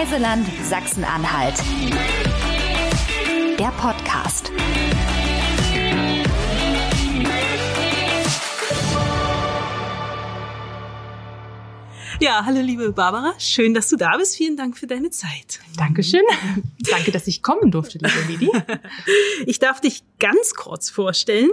Reiseland Sachsen-Anhalt. Der Podcast. Ja, hallo liebe Barbara, schön, dass du da bist. Vielen Dank für deine Zeit. Dankeschön. Danke, dass ich kommen durfte, liebe Lidi. Ich darf dich ganz kurz vorstellen.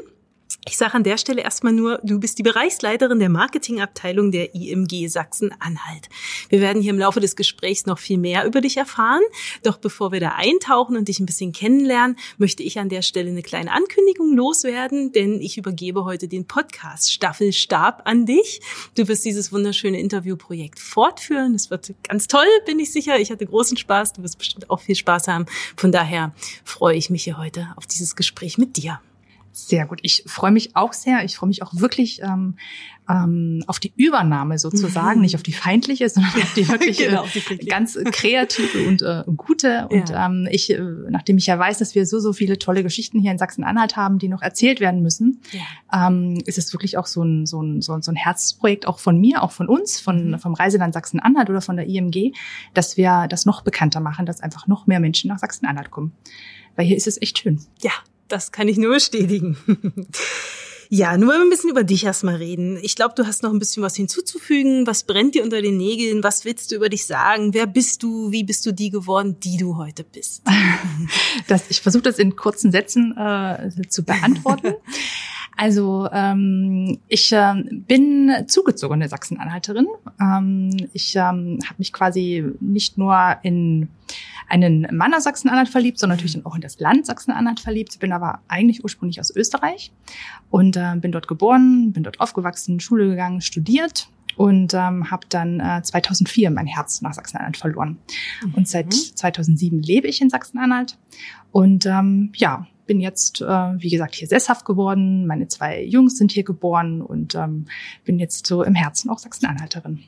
Ich sage an der Stelle erstmal nur, du bist die Bereichsleiterin der Marketingabteilung der IMG Sachsen-Anhalt. Wir werden hier im Laufe des Gesprächs noch viel mehr über dich erfahren. Doch bevor wir da eintauchen und dich ein bisschen kennenlernen, möchte ich an der Stelle eine kleine Ankündigung loswerden, denn ich übergebe heute den Podcast Staffelstab an dich. Du wirst dieses wunderschöne Interviewprojekt fortführen. Es wird ganz toll, bin ich sicher. Ich hatte großen Spaß. Du wirst bestimmt auch viel Spaß haben. Von daher freue ich mich hier heute auf dieses Gespräch mit dir. Sehr gut. Ich freue mich auch sehr. Ich freue mich auch wirklich ähm, ähm, auf die Übernahme sozusagen, mhm. nicht auf die feindliche, sondern auf die wirklich genau, äh, die ganz kreative und äh, gute. Und ja. ähm, ich, äh, nachdem ich ja weiß, dass wir so so viele tolle Geschichten hier in Sachsen-Anhalt haben, die noch erzählt werden müssen, ja. ähm, ist es wirklich auch so ein so ein so ein, so ein Herzprojekt auch von mir, auch von uns, von mhm. vom Reiseland Sachsen-Anhalt oder von der IMG, dass wir das noch bekannter machen, dass einfach noch mehr Menschen nach Sachsen-Anhalt kommen, weil hier ist es echt schön. Ja, das kann ich nur bestätigen. Ja, nur ein bisschen über dich erstmal reden. Ich glaube, du hast noch ein bisschen was hinzuzufügen. Was brennt dir unter den Nägeln? Was willst du über dich sagen? Wer bist du? Wie bist du die geworden, die du heute bist? Das, ich versuche das in kurzen Sätzen äh, zu beantworten. Also ähm, ich äh, bin zugezogene Sachsen-Anhalterin. Ähm, ich ähm, habe mich quasi nicht nur in einen Mann aus Sachsen-Anhalt verliebt, sondern natürlich auch in das Land Sachsen-Anhalt verliebt. Bin aber eigentlich ursprünglich aus Österreich und äh, bin dort geboren, bin dort aufgewachsen, Schule gegangen, studiert und ähm, habe dann äh, 2004 mein Herz nach Sachsen-Anhalt verloren. Mhm. Und seit 2007 lebe ich in Sachsen-Anhalt und ähm, ja, bin jetzt, äh, wie gesagt, hier sesshaft geworden. Meine zwei Jungs sind hier geboren und ähm, bin jetzt so im Herzen auch Sachsen-Anhalterin.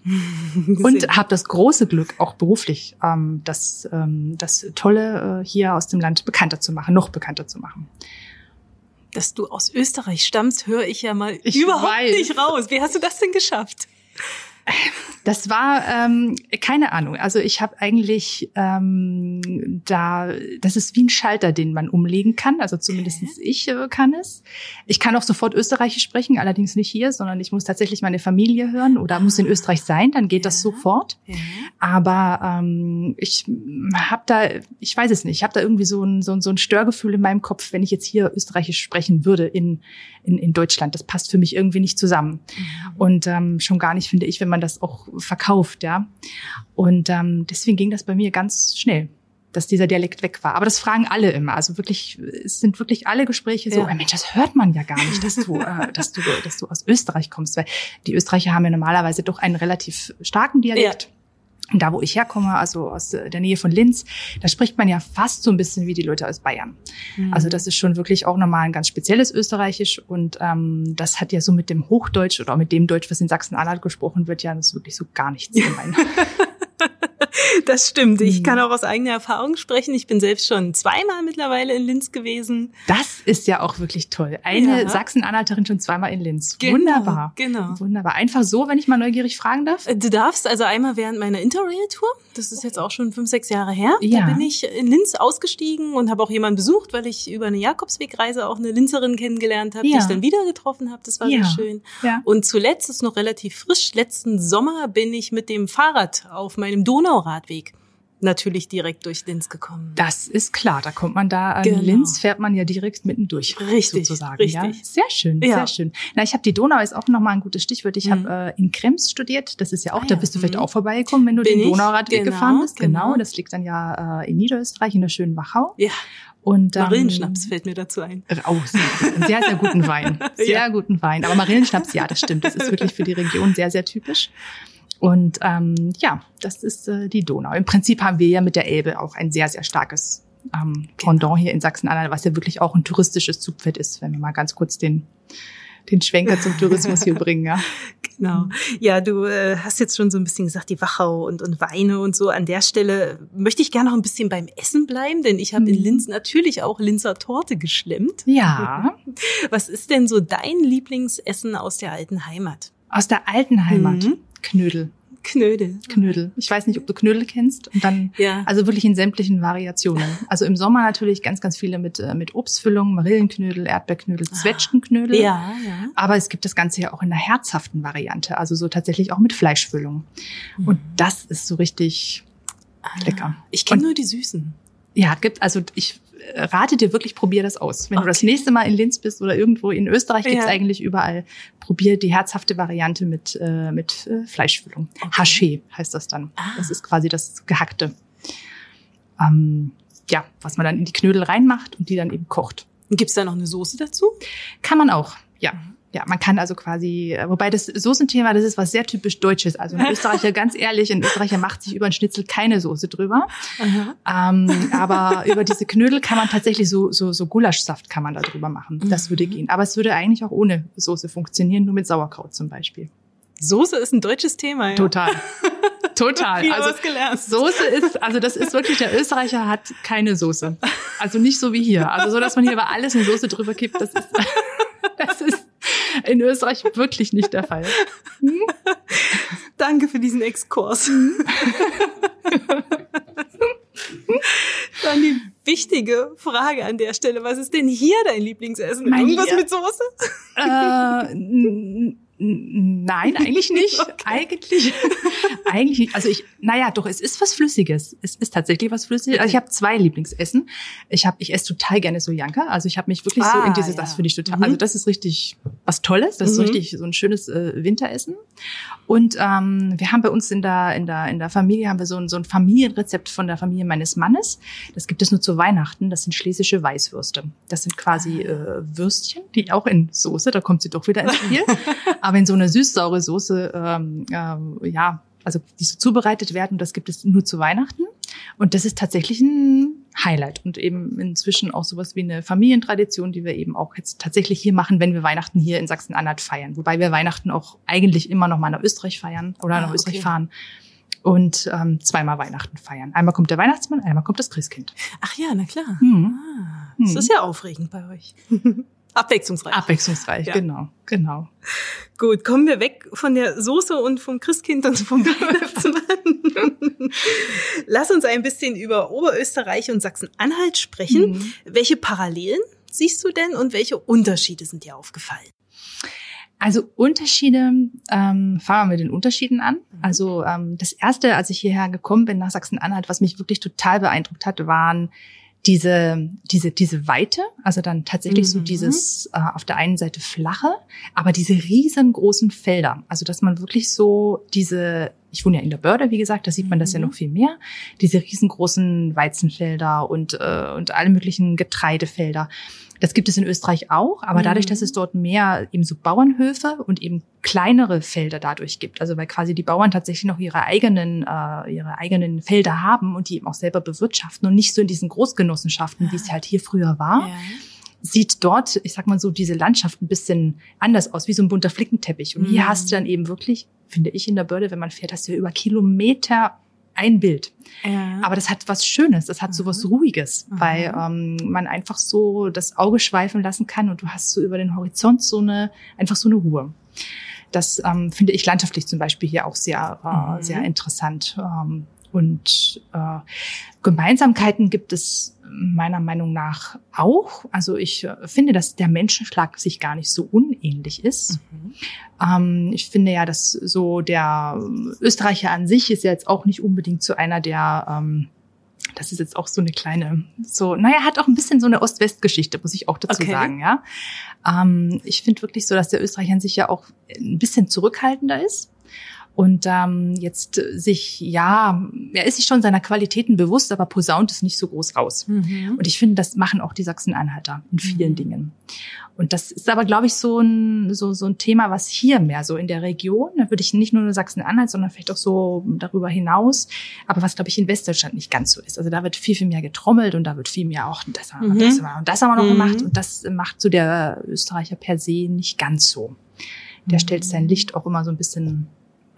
und habe das große Glück, auch beruflich, ähm, das, ähm, das Tolle äh, hier aus dem Land bekannter zu machen, noch bekannter zu machen dass du aus Österreich stammst, höre ich ja mal ich überhaupt weiß. nicht raus. Wie hast du das denn geschafft? Das war ähm, keine Ahnung. Also ich habe eigentlich ähm, da, das ist wie ein Schalter, den man umlegen kann. Also zumindest okay. ich äh, kann es. Ich kann auch sofort Österreichisch sprechen, allerdings nicht hier, sondern ich muss tatsächlich meine Familie hören oder ah. muss in Österreich sein, dann geht ja. das sofort. Ja. Aber ähm, ich habe da, ich weiß es nicht, ich habe da irgendwie so ein, so, ein, so ein Störgefühl in meinem Kopf, wenn ich jetzt hier Österreichisch sprechen würde in, in, in Deutschland. Das passt für mich irgendwie nicht zusammen. Mhm. Und ähm, schon gar nicht, finde ich, wenn man das auch verkauft, ja. Und ähm, deswegen ging das bei mir ganz schnell dass dieser Dialekt weg war. Aber das fragen alle immer. Also wirklich, es sind wirklich alle Gespräche so, ja. Mensch, das hört man ja gar nicht, dass du, äh, dass du, dass du aus Österreich kommst, weil die Österreicher haben ja normalerweise doch einen relativ starken Dialekt. Ja da wo ich herkomme, also aus der Nähe von Linz, da spricht man ja fast so ein bisschen wie die Leute aus Bayern. Mhm. Also das ist schon wirklich auch nochmal ein ganz spezielles Österreichisch und ähm, das hat ja so mit dem Hochdeutsch oder mit dem Deutsch, was in Sachsen-Anhalt gesprochen wird, ja das ist wirklich so gar nichts gemein. Das stimmt. Ich kann mhm. auch aus eigener Erfahrung sprechen. Ich bin selbst schon zweimal mittlerweile in Linz gewesen. Das ist ja auch wirklich toll. Eine ja. Sachsen-Anhalterin schon zweimal in Linz. Genau, Wunderbar. Genau. Wunderbar. Einfach so, wenn ich mal neugierig fragen darf. Äh, du darfst also einmal während meiner Interrail-Tour. Das ist jetzt auch schon fünf, sechs Jahre her. Ja. Da bin ich in Linz ausgestiegen und habe auch jemanden besucht, weil ich über eine Jakobswegreise auch eine Linzerin kennengelernt habe, ja. die ich dann wieder getroffen habe. Das war ja. sehr schön. Ja. Und zuletzt ist noch relativ frisch. Letzten Sommer bin ich mit dem Fahrrad auf meinem Donauradweg natürlich direkt durch Linz gekommen. Das ist klar, da kommt man da an genau. Linz fährt man ja direkt mittendurch richtig, sozusagen. Richtig. Ja? Sehr schön, ja. sehr schön. Na, ich habe die Donau ist auch noch mal ein gutes Stichwort. Ich mhm. habe äh, in Krems studiert. Das ist ja auch, ah, da bist du vielleicht mhm. auch vorbeigekommen, wenn du Bin den Donauradweg genau, gefahren bist. Genau. genau, das liegt dann ja äh, in Niederösterreich in der schönen Wachau. Ja. Und, ähm, Marillenschnaps fällt mir dazu ein. Oh, sehr, sehr, sehr guten Wein. Sehr ja. guten Wein. Aber Marillenschnaps, ja, das stimmt. Das ist wirklich für die Region sehr, sehr typisch. Und ähm, ja, das ist äh, die Donau. Im Prinzip haben wir ja mit der Elbe auch ein sehr, sehr starkes ähm, Pendant genau. hier in Sachsen-Anhalt, was ja wirklich auch ein touristisches Zugpferd ist, wenn wir mal ganz kurz den den Schwenker zum Tourismus hier bringen, ja. Genau. Ja, du äh, hast jetzt schon so ein bisschen gesagt, die Wachau und, und Weine und so. An der Stelle möchte ich gerne noch ein bisschen beim Essen bleiben, denn ich habe in mhm. Linz natürlich auch Linzer Torte geschlemmt. Ja. Was ist denn so dein Lieblingsessen aus der alten Heimat? Aus der alten Heimat? Mhm. Knödel. Knödel. Knödel. Ich weiß nicht, ob du Knödel kennst. Und dann, Ja. also wirklich in sämtlichen Variationen. Also im Sommer natürlich ganz, ganz viele mit, äh, mit Obstfüllung, Marillenknödel, Erdbeerknödel, Zwetschgenknödel. Ah. Ja, ja. Aber es gibt das Ganze ja auch in einer herzhaften Variante, also so tatsächlich auch mit Fleischfüllung. Und das ist so richtig lecker. Ich kenne nur die Süßen. Ja, gibt, also ich rate dir wirklich, probier das aus. Wenn du das Okay. nächste Mal in Linz bist oder irgendwo in Österreich, gibt's Ja. eigentlich überall. Probier die herzhafte Variante mit, äh, mit äh, Fleischfüllung. Haché heißt das dann. Ah. Das ist quasi das Gehackte. Ähm, ja, was man dann in die Knödel reinmacht und die dann eben kocht. Gibt's da noch eine Soße dazu? Kann man auch, ja. Ja, man kann also quasi, äh, wobei das Soßenthema, das ist was sehr typisch Deutsches. Also ein Österreicher, ganz ehrlich, ein Österreicher macht sich über einen Schnitzel keine Soße drüber. Ähm, aber über diese Knödel kann man tatsächlich so, so, so Gulaschsaft kann man da drüber machen. Das würde gehen. Aber es würde eigentlich auch ohne Soße funktionieren, nur mit Sauerkraut zum Beispiel. Soße ist ein deutsches Thema, ja. Total. Total. Viel Also. Soße ist, also das ist wirklich, der Österreicher hat keine Soße. Also nicht so wie hier. Also so, dass man hier über alles eine Soße drüber kippt, das ist in Österreich wirklich nicht der Fall. Danke für diesen Exkurs. Dann die wichtige Frage an der Stelle. Was ist denn hier dein Lieblingsessen? Mein Irgendwas mit Soße? Äh, nein, eigentlich nicht. Eigentlich, eigentlich nicht. Also ich, naja, doch, es ist was Flüssiges. Es ist tatsächlich was Flüssiges. Also ich habe zwei Lieblingsessen. Ich habe, ich esse total gerne Sojanka. Also ich habe mich wirklich so Ah, in dieses, ja. das finde ich total, Mhm. also das ist richtig was Tolles. Das ist so Mhm. richtig so ein schönes äh, Winteressen. Und ähm, wir haben bei uns in der, in der, in der Familie haben wir so ein, so ein Familienrezept von der Familie meines Mannes. Das gibt es nur zu Weihnachten. Das sind schlesische Weißwürste. Das sind quasi äh, Würstchen, die auch in Soße, da kommt sie doch wieder ins Spiel, aber in so eine süß-saure Soße, ähm, ähm, ja, also die so zubereitet werden. Das gibt es nur zu Weihnachten. Und das ist tatsächlich ein Highlight und eben inzwischen auch sowas wie eine Familientradition, die wir eben auch jetzt tatsächlich hier machen, wenn wir Weihnachten hier in Sachsen-Anhalt feiern. Wobei wir Weihnachten auch eigentlich immer noch mal nach Österreich feiern oder Ah, nach Österreich okay. fahren und ähm, zweimal Weihnachten feiern. Einmal kommt der Weihnachtsmann, einmal kommt das Christkind. Ach ja, na klar. Hm. Ah, das ist ja aufregend bei euch. Abwechslungsreich. Abwechslungsreich, Ja. genau, genau. Gut, kommen wir weg von der Soße und vom Christkind und vom Weihnachtsmann. Lass uns ein bisschen über Oberösterreich und Sachsen-Anhalt sprechen. Mhm. Welche Parallelen siehst du denn und welche Unterschiede sind dir aufgefallen? Also Unterschiede, ähm, fangen wir mit den Unterschieden an. Also ähm, das erste, als ich hierher gekommen bin nach Sachsen-Anhalt, was mich wirklich total beeindruckt hat, waren diese diese diese Weite, also dann tatsächlich so Mhm. dieses äh, auf der einen Seite flache, aber diese riesengroßen Felder, also dass man wirklich so diese ich wohne ja in der Börde, wie gesagt, da sieht man das ja Mhm. noch viel mehr. Diese riesengroßen Weizenfelder und äh, und alle möglichen Getreidefelder. Das gibt es in Österreich auch, aber dadurch, Mhm. dass es dort mehr eben so Bauernhöfe und eben kleinere Felder dadurch gibt, also weil quasi die Bauern tatsächlich noch ihre eigenen äh, ihre eigenen Felder haben und die eben auch selber bewirtschaften und nicht so in diesen Großgenossenschaften, wie es halt hier früher war, sieht dort, ich sag mal so, diese Landschaft ein bisschen anders aus, wie so ein bunter Flickenteppich. Und hier Mhm. hast du dann eben wirklich, finde ich in der Börde, wenn man fährt, hast du ja über Kilometer ein Bild. Ja. Aber das hat was Schönes, das hat so was Ruhiges, Mhm. weil ähm, man einfach so das Auge schweifen lassen kann und du hast so über den Horizont so eine, einfach so eine Ruhe. Das ähm, finde ich landschaftlich zum Beispiel hier auch sehr, äh, Mhm. sehr interessant. Ähm, und äh, Gemeinsamkeiten gibt es meiner Meinung nach auch. Also ich äh, finde, dass der Menschenschlag sich gar nicht so unähnlich ist. Mhm. Ähm, ich finde ja, dass so der Österreicher an sich ist ja jetzt auch nicht unbedingt so einer, der ähm, das ist jetzt auch so eine kleine, so, naja, hat auch ein bisschen so eine Ost-West-Geschichte, muss ich auch dazu Okay. sagen, ja. Ähm, ich finde wirklich so, dass der Österreicher an sich ja auch ein bisschen zurückhaltender ist. Und ähm, jetzt äh, sich, ja, er ist sich schon seiner Qualitäten bewusst, aber posaunt es nicht so groß raus. Mhm. Und ich finde, das machen auch die Sachsen-Anhalter in vielen Mhm. Dingen. Und das ist aber, glaube ich, so ein, so, so ein Thema, was hier mehr so in der Region, da würde ich nicht nur Sachsen-Anhalt, sondern vielleicht auch so darüber hinaus, aber was, glaube ich, in Westdeutschland nicht ganz so ist. Also da wird viel, viel mehr getrommelt und da wird viel mehr auch, das haben wir, Mhm. das haben wir, und das haben wir noch Mhm. gemacht und das macht so der Österreicher per se nicht ganz so. Der Mhm. stellt sein Licht auch immer so ein bisschen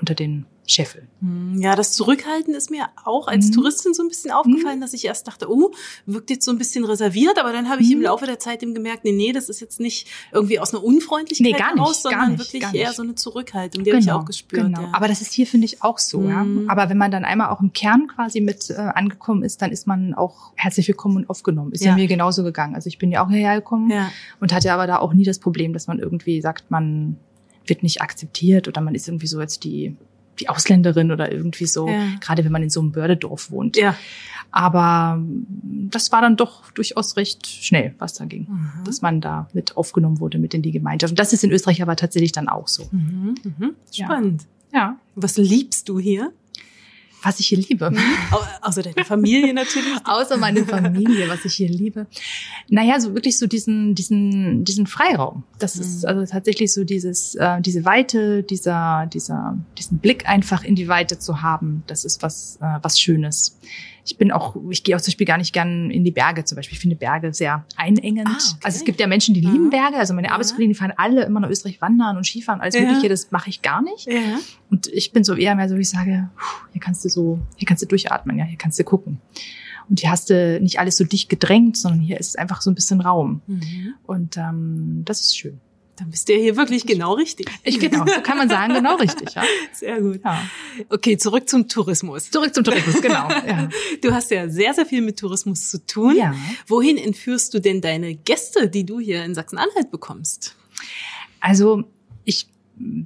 unter den Scheffel. Hm, Ja, das Zurückhalten ist mir auch als Mhm. Touristin so ein bisschen aufgefallen, dass ich erst dachte, oh, wirkt jetzt so ein bisschen reserviert, aber dann habe ich im Mhm. Laufe der Zeit eben gemerkt, nee, nee, das ist jetzt nicht irgendwie aus einer Unfreundlichkeit Nee, gar nicht, heraus, sondern nicht, wirklich eher so eine Zurückhaltung, die habe ich auch gespürt. Genau. Ja. Aber das ist hier, finde ich, auch so. Ja. Mhm. Aber wenn man dann einmal auch im Kern quasi mit äh, angekommen ist, dann ist man auch herzlich willkommen und aufgenommen. Ist ja, Ja. mir genauso gegangen. Also ich bin ja auch hierher gekommen ja. und hatte aber da auch nie das Problem, dass man irgendwie sagt, man wird nicht akzeptiert oder man ist irgendwie so jetzt die die Ausländerin oder irgendwie so, Ja. gerade wenn man in so einem Bördedorf wohnt. ja. Aber mm, das war dann doch durchaus recht schnell, was da ging. Mhm. Dass man da mit aufgenommen wurde mit in die Gemeinschaft. Und das ist in Österreich aber tatsächlich dann auch so. Mhm. Mhm. Ja. Spannend. Ja. Was liebst du hier? Was ich hier liebe. Au außer deine Familie natürlich. Außer meine Familie, was ich hier liebe. Naja, so wirklich so diesen, diesen, diesen Freiraum. Das ist Mhm. also tatsächlich so dieses, äh, diese Weite, dieser, dieser, diesen Blick einfach in die Weite zu haben. Das ist was, äh, was Schönes. Ich bin auch, ich gehe auch zum Beispiel gar nicht gern in die Berge zum Beispiel. Ich finde Berge sehr einengend. Ah, okay. Also es gibt ja Menschen, die lieben Mhm. Berge. Also meine Ja. Arbeitskollegen, die fahren alle immer nach Österreich wandern und Skifahren, alles Ja. Mögliche. Das mache ich gar nicht. Ja. Und ich bin so eher mehr so, wie ich sage, hier kannst du so, hier kannst du durchatmen, ja, hier kannst du gucken. Und hier hast du nicht alles so dicht gedrängt, sondern hier ist einfach so ein bisschen Raum. Mhm. Und ähm, das ist schön. Dann bist du ja hier wirklich genau richtig. Ich genau, so kann man sagen, genau richtig. Ja. Sehr gut. Ja. Okay, zurück zum Tourismus. Zurück zum Tourismus, genau. Ja. Du hast ja sehr, sehr viel mit Tourismus zu tun. ja. Wohin entführst du denn deine Gäste, die du hier in Sachsen-Anhalt bekommst? Also ich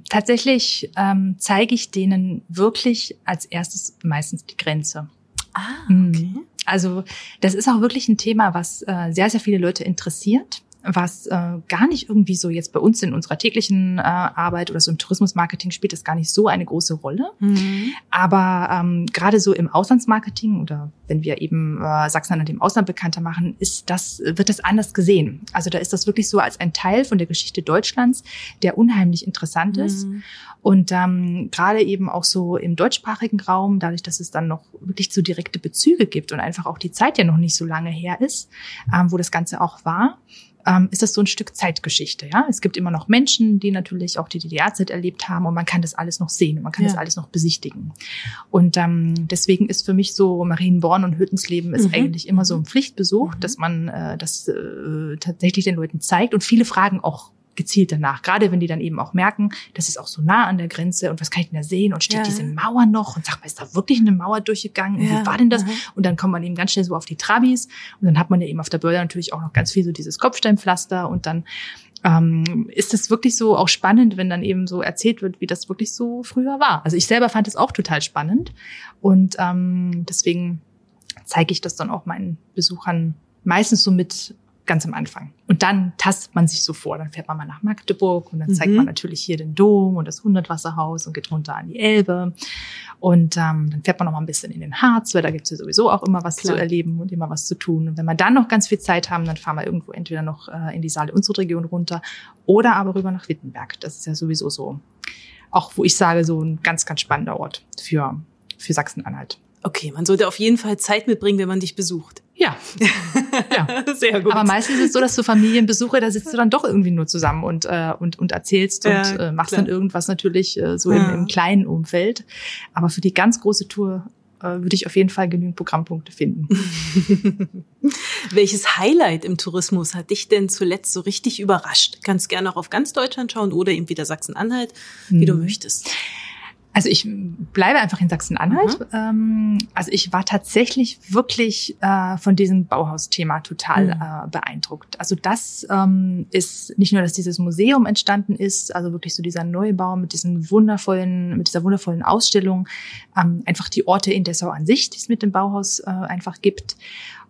tatsächlich ähm, zeige ich denen wirklich als erstes meistens die Grenze. Ah, Mhm. Also das ist auch wirklich ein Thema, was äh, sehr, sehr viele Leute interessiert, was äh, gar nicht irgendwie so jetzt bei uns in unserer täglichen äh, Arbeit oder so im Tourismusmarketing spielt das gar nicht so eine große Rolle. Mhm. Aber ähm, gerade so im Auslandsmarketing oder wenn wir eben äh, Sachsen-Anhalt im Ausland bekannter machen, ist das, wird das anders gesehen. Also da ist das wirklich so als ein Teil von der Geschichte Deutschlands, der unheimlich interessant ist. Mhm. Und ähm, gerade eben auch so im deutschsprachigen Raum, dadurch, dass es dann noch wirklich so direkte Bezüge gibt und einfach auch die Zeit ja noch nicht so lange her ist, ähm, wo das Ganze auch war, ähm, ist das so ein Stück Zeitgeschichte. Ja, es gibt immer noch Menschen, die natürlich auch die DDR-Zeit erlebt haben und man kann das alles noch sehen und man kann Ja. das alles noch besichtigen. Und ähm, deswegen ist für mich so Marienborn und Hüttensleben ist Mhm. eigentlich immer so ein Pflichtbesuch, Mhm. dass man äh, das äh, tatsächlich den Leuten zeigt und viele fragen auch gezielt danach, gerade wenn die dann eben auch merken, das ist auch so nah an der Grenze und was kann ich denn da sehen und steht Ja. diese Mauer noch und sag mal, ist da wirklich eine Mauer durchgegangen und Ja. wie war denn das? Mhm. Und dann kommt man eben ganz schnell so auf die Trabis und dann hat man ja eben auf der Börde natürlich auch noch ganz viel so dieses Kopfsteinpflaster und dann ähm, ist es wirklich so auch spannend, wenn dann eben so erzählt wird, wie das wirklich so früher war. Also ich selber fand es auch total spannend und ähm, deswegen zeige ich das dann auch meinen Besuchern meistens so mit ganz am Anfang. Und dann tastet man sich so vor. Dann fährt man mal nach Magdeburg und dann zeigt Mhm. man natürlich hier den Dom und das Hundertwasserhaus und geht runter an die Elbe. Und ähm, dann fährt man noch mal ein bisschen in den Harz, weil da gibt's ja sowieso auch immer was Klar. zu erleben und immer was zu tun. Und wenn wir dann noch ganz viel Zeit haben, dann fahren wir irgendwo entweder noch äh, in die Saale Unstrut-Region runter oder aber rüber nach Wittenberg. Das ist ja sowieso so, auch wo ich sage, so ein ganz, ganz spannender Ort für, für Sachsen-Anhalt. Okay, man sollte auf jeden Fall Zeit mitbringen, wenn man dich besucht. Ja, ja. Sehr gut. Aber meistens ist es so, dass du Familienbesuche, da sitzt du dann doch irgendwie nur zusammen und, äh, und, und erzählst Ja, und äh, machst klar. dann irgendwas natürlich äh, so Ja. im, im kleinen Umfeld. Aber für die ganz große Tour äh, würde ich auf jeden Fall genügend Programmpunkte finden. Welches Highlight im Tourismus hat dich denn zuletzt so richtig überrascht? Kannst gerne auch auf ganz Deutschland schauen oder eben wieder Sachsen-Anhalt, wie du Mhm. möchtest. Also ich bleibe einfach in Sachsen-Anhalt. Ähm, also ich war tatsächlich wirklich äh, von diesem Bauhausthema total Mhm. äh, beeindruckt. Also das ähm, ist nicht nur, dass dieses Museum entstanden ist, also wirklich so dieser Neubau mit diesen wundervollen, mit dieser wundervollen Ausstellung, ähm, einfach die Orte in Dessau an sich, die es mit dem Bauhaus äh, einfach gibt.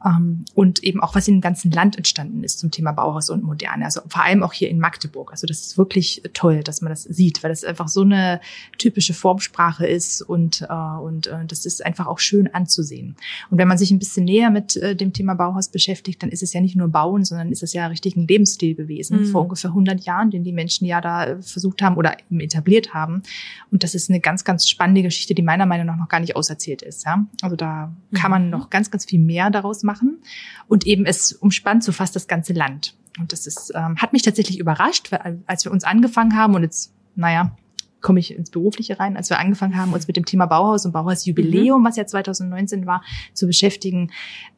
Ähm, und eben auch, was in dem ganzen Land entstanden ist zum Thema Bauhaus und Moderne. Also vor allem auch hier in Magdeburg. Also das ist wirklich toll, dass man das sieht, weil das einfach so eine typische Formsprache ist und, äh, und äh, das ist einfach auch schön anzusehen. Und wenn man sich ein bisschen näher mit äh, dem Thema Bauhaus beschäftigt, dann ist es ja nicht nur Bauen, sondern ist es ja richtig ein Lebensstil gewesen Mhm. vor ungefähr 100 Jahren, den die Menschen ja da äh, versucht haben oder eben etabliert haben. Und das ist eine ganz, ganz spannende Geschichte, die meiner Meinung nach noch gar nicht auserzählt ist. Ja? Also da kann man Mhm. noch ganz, ganz viel mehr daraus machen. Und eben es umspannt so fast das ganze Land. Und das ist, ähm, hat mich tatsächlich überrascht, weil als wir uns angefangen haben und jetzt, naja, komme ich ins Berufliche rein, als wir angefangen haben, uns mit dem Thema Bauhaus und Bauhausjubiläum, mhm. was ja 2019 war, zu beschäftigen.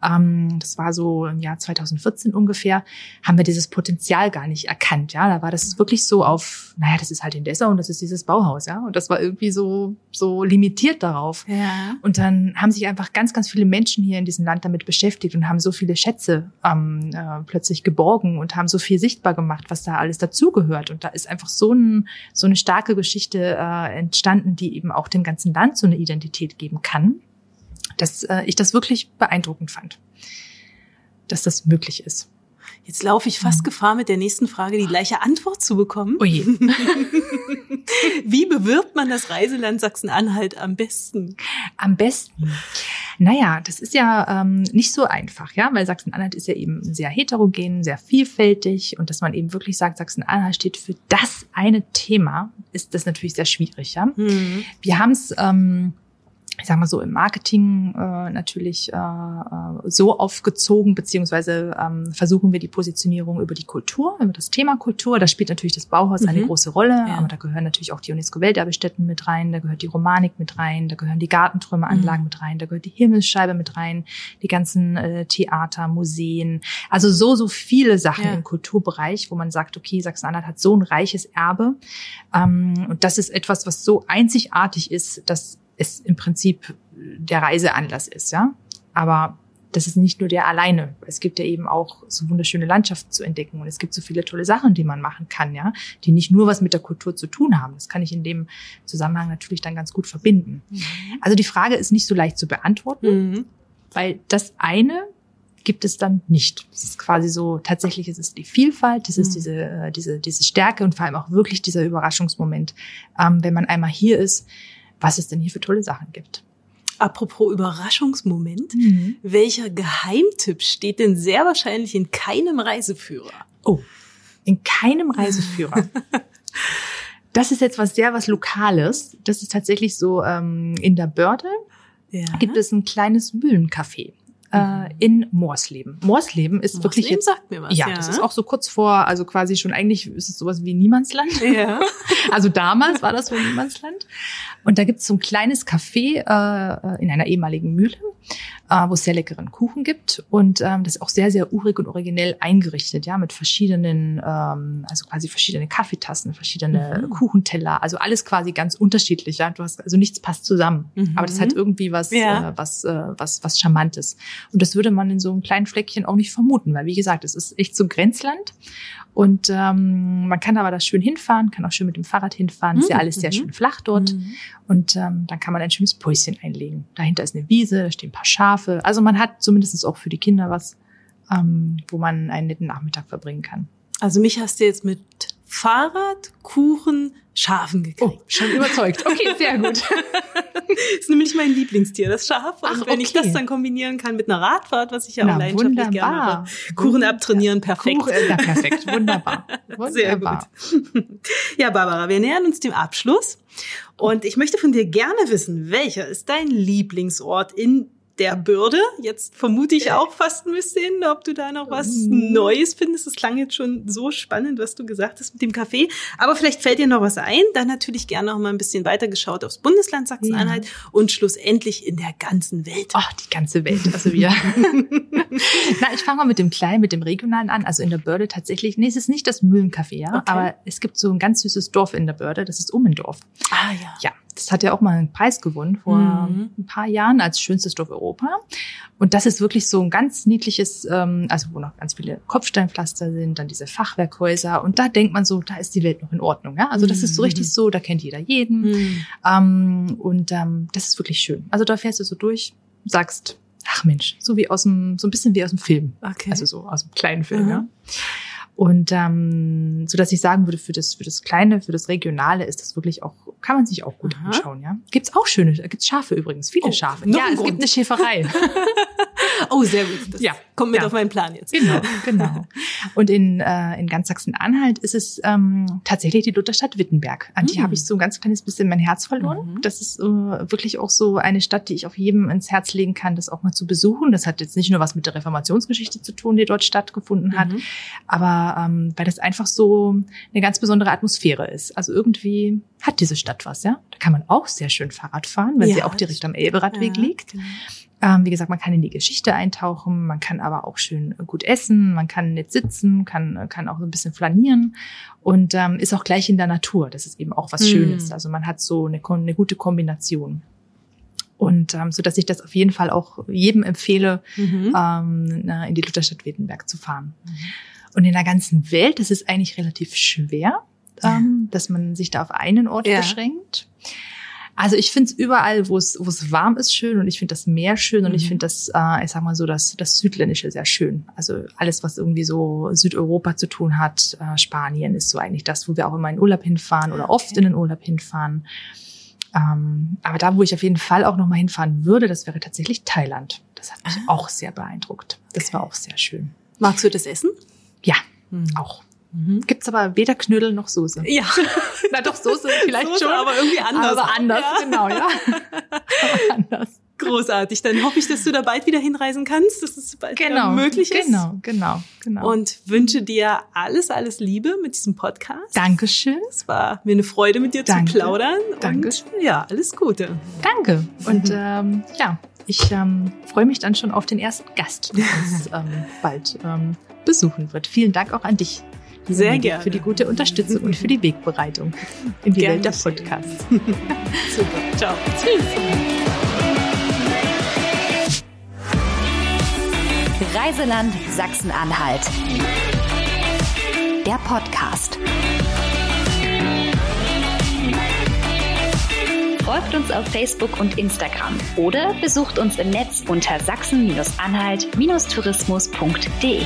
Ähm, das war so im Jahr 2014 ungefähr, haben wir dieses Potenzial gar nicht erkannt. Ja, da war das wirklich so auf, naja, das ist halt in Dessau und das ist dieses Bauhaus, ja. Und das war irgendwie so, so limitiert darauf. Ja. Und dann haben sich einfach ganz, ganz viele Menschen hier in diesem Land damit beschäftigt und haben so viele Schätze ähm, äh, plötzlich geborgen und haben so viel sichtbar gemacht, was da alles dazugehört. Und da ist einfach so, ein, so eine starke Geschichte äh, entstanden, die eben auch dem ganzen Land so eine Identität geben kann, dass äh, ich das wirklich beeindruckend fand, dass das möglich ist. Jetzt laufe ich fast Gefahr, mit der nächsten Frage die gleiche Antwort zu bekommen. Oh je. Wie bewirbt man das Reiseland Sachsen-Anhalt am besten? Am besten. Naja, das ist ja ähm, nicht so einfach, ja, weil Sachsen-Anhalt ist ja eben sehr heterogen, sehr vielfältig und dass man eben wirklich sagt, Sachsen-Anhalt steht für das eine Thema, ist das natürlich sehr schwierig, ja. Mhm. Wir haben es ähm, ich sag mal so im Marketing äh, natürlich äh, äh, so aufgezogen, beziehungsweise ähm, versuchen wir die Positionierung über die Kultur, über das Thema Kultur. Da spielt natürlich das Bauhaus mhm. eine große Rolle, ja. aber da gehören natürlich auch die UNESCO-Welterbestätten mit rein, da gehört die Romanik mit rein, da gehören die Gartentrümmeranlagen mhm. mit rein, da gehört die Himmelsscheibe mit rein, die ganzen äh, Theater, Museen, also so, so viele Sachen ja. im Kulturbereich, wo man sagt, okay, Sachsen-Anhalt hat so ein reiches Erbe ähm, und das ist etwas, was so einzigartig ist, dass es im Prinzip der Reiseanlass ist, ja. Aber das ist nicht nur der alleine. Es gibt ja eben auch so wunderschöne Landschaften zu entdecken und es gibt so viele tolle Sachen, die man machen kann, ja, die nicht nur was mit der Kultur zu tun haben. Das kann ich in dem Zusammenhang natürlich dann ganz gut verbinden. Mhm. Also die Frage ist nicht so leicht zu beantworten, mhm. weil das eine gibt es dann nicht. Es ist quasi so, tatsächlich ist es die Vielfalt, das ist mhm. diese, äh, diese, diese Stärke und vor allem auch wirklich dieser Überraschungsmoment, ähm, wenn man einmal hier ist, was es denn hier für tolle Sachen gibt. Apropos Überraschungsmoment, mhm. welcher Geheimtipp steht denn sehr wahrscheinlich in keinem Reiseführer? Oh, in keinem Reiseführer. das ist jetzt was sehr was Lokales. Das ist tatsächlich so ähm, in der Börde ja. gibt es ein kleines Mühlencafé äh, in Morsleben. Morsleben ist Morsleben wirklich jetzt sagt mir was. Ja, ja, das ist auch so kurz vor, also quasi schon eigentlich ist es sowas wie Niemandsland. Ja. also damals war das so Niemandsland. Und da gibt es so ein kleines Café äh, in einer ehemaligen Mühle, äh, wo es sehr leckeren Kuchen gibt und ähm, das ist auch sehr sehr urig und originell eingerichtet, ja, mit verschiedenen, ähm, also quasi verschiedene Kaffeetassen, verschiedene mhm. Kuchenteller, also alles quasi ganz unterschiedlich. Ja, du hast also nichts passt zusammen, mhm. aber das hat irgendwie was, ja. äh, was, äh, was, was charmantes. Und das würde man in so einem kleinen Fleckchen auch nicht vermuten, weil wie gesagt, es ist echt so Grenzland. Und ähm, man kann aber da schön hinfahren, kann auch schön mit dem Fahrrad hinfahren. Mhm. Ist ja mhm, alles sehr mhm. schön flach dort. Mhm. Und ähm, dann kann man ein schönes Päuschen einlegen. Dahinter ist eine Wiese, da stehen ein paar Schafe. Also man hat zumindest auch für die Kinder was, ähm, wo man einen netten Nachmittag verbringen kann. Also mich hast du jetzt mit Fahrrad, Kuchen, Schafen gekriegt. Oh, schon überzeugt. Okay, sehr gut. das ist nämlich mein Lieblingstier, das Schaf. Und Ach, wenn okay. ich das dann kombinieren kann mit einer Radfahrt, was ich ja auch leidenschaftlich gerne mache. Kuchen abtrainieren, perfekt. Kuchen, ja, perfekt, wunderbar. wunderbar. Sehr gut. Ja, Barbara, wir nähern uns dem Abschluss. Und ich möchte von dir gerne wissen, welcher ist dein Lieblingsort in der Bürde. Jetzt vermute ich auch fast ein bisschen, ob du da noch was mhm. Neues findest. Das klang jetzt schon so spannend, was du gesagt hast mit dem Kaffee. Aber vielleicht fällt dir noch was ein. Dann natürlich gerne noch mal ein bisschen weitergeschaut aufs Bundesland Sachsen-Anhalt ja. und schlussendlich in der ganzen Welt. Ach, die ganze Welt. Also wir. Na, ich fange mal mit dem Kleinen, mit dem Regionalen an. Also in der Börde tatsächlich, nee, es ist nicht das Mühlencafé, ja. Okay. Aber es gibt so ein ganz süßes Dorf in der Börde, das ist Ummendorf. Ah ja. Ja, das hat ja auch mal einen Preis gewonnen vor mhm. ein paar Jahren als schönstes Dorf Europa. Und das ist wirklich so ein ganz niedliches, ähm, also wo noch ganz viele Kopfsteinpflaster sind, dann diese Fachwerkhäuser. Und da denkt man so, da ist die Welt noch in Ordnung. Ja? Also das ist so richtig so, da kennt jeder jeden. Mhm. Ähm, und ähm, das ist wirklich schön. Also da fährst du so durch, sagst, ach Mensch, so wie aus dem, so ein bisschen wie aus dem Film. Okay. Also so aus dem kleinen Film, mhm. ja. Und ähm, so dass ich sagen würde, für das für das Kleine, für das Regionale ist das wirklich auch, kann man sich auch gut Aha. anschauen, ja. Gibt's auch schöne, gibt's Schafe übrigens, viele oh, Schafe. Ja, es Grund. gibt eine Schäferei. Oh, sehr gut. Das Ja. kommt mit Ja. auf meinen Plan jetzt. Genau, genau. Und in, äh, in ganz Sachsen-Anhalt ist es ähm, tatsächlich die Lutherstadt Wittenberg. An die Mhm. habe ich so ein ganz kleines bisschen mein Herz verloren. Mhm. Das ist äh, wirklich auch so eine Stadt, die ich auf jedem ins Herz legen kann, das auch mal zu besuchen. Das hat jetzt nicht nur was mit der Reformationsgeschichte zu tun, die dort stattgefunden hat, Mhm. aber ähm, weil das einfach so eine ganz besondere Atmosphäre ist. Also irgendwie hat diese Stadt was, ja. Da kann man auch sehr schön Fahrrad fahren, weil Ja, sie auch direkt am Elberadweg Ja, liegt. genau. Ähm, wie gesagt, man kann in die Geschichte eintauchen, man kann aber auch schön gut essen, man kann nett sitzen, kann, kann auch so ein bisschen flanieren und ähm, ist auch gleich in der Natur. Das ist eben auch was Hm. Schönes. Also man hat so eine, eine gute Kombination. Und ähm, so dass ich das auf jeden Fall auch jedem empfehle, Mhm. ähm, in die Lutherstadt Wittenberg zu fahren. Und in der ganzen Welt, das ist eigentlich relativ schwer, ähm, dass man sich da auf einen Ort Ja. beschränkt. Also ich finde es überall, wo es wo es warm ist, schön und ich finde das Meer schön und ich Mhm. finde das, äh, ich sag mal so, das, das Südländische sehr schön. Also alles, was irgendwie so Südeuropa zu tun hat, äh, Spanien ist so eigentlich das, wo wir auch immer in Urlaub hinfahren oder oft Okay. in den Urlaub hinfahren. Ähm, aber da, wo ich auf jeden Fall auch nochmal hinfahren würde, das wäre tatsächlich Thailand. Das hat mich Ah. auch sehr beeindruckt. Das war auch sehr schön. Magst du das Essen? Ja, Mhm. auch. Mhm. Gibt's aber weder Knödel noch Soße. Ja, Na doch, Soße vielleicht Soße, schon. aber irgendwie anders. Aber anders, Ja. genau, ja. aber anders. Großartig. Dann hoffe ich, dass du da bald wieder hinreisen kannst, dass es bald wieder möglich ist. Genau, genau, genau. Und wünsche dir alles, alles Liebe mit diesem Podcast. Dankeschön. Es war mir eine Freude, mit dir Danke. zu plaudern. Danke. Und ja, alles Gute. Danke. Und Mhm. ähm, ja, ich ähm, freue mich dann schon auf den ersten Gast, der uns ähm, bald ähm, besuchen wird. Vielen Dank auch an dich. Sehr gerne. Für die gute Unterstützung und für die Wegbereitung in die Gern Welt der. Podcasts. Super. Ciao. Tschüss. Reiseland Sachsen-Anhalt. Der Podcast. Folgt uns auf Facebook und Instagram oder besucht uns im Netz unter sachsen-anhalt-tourismus.de.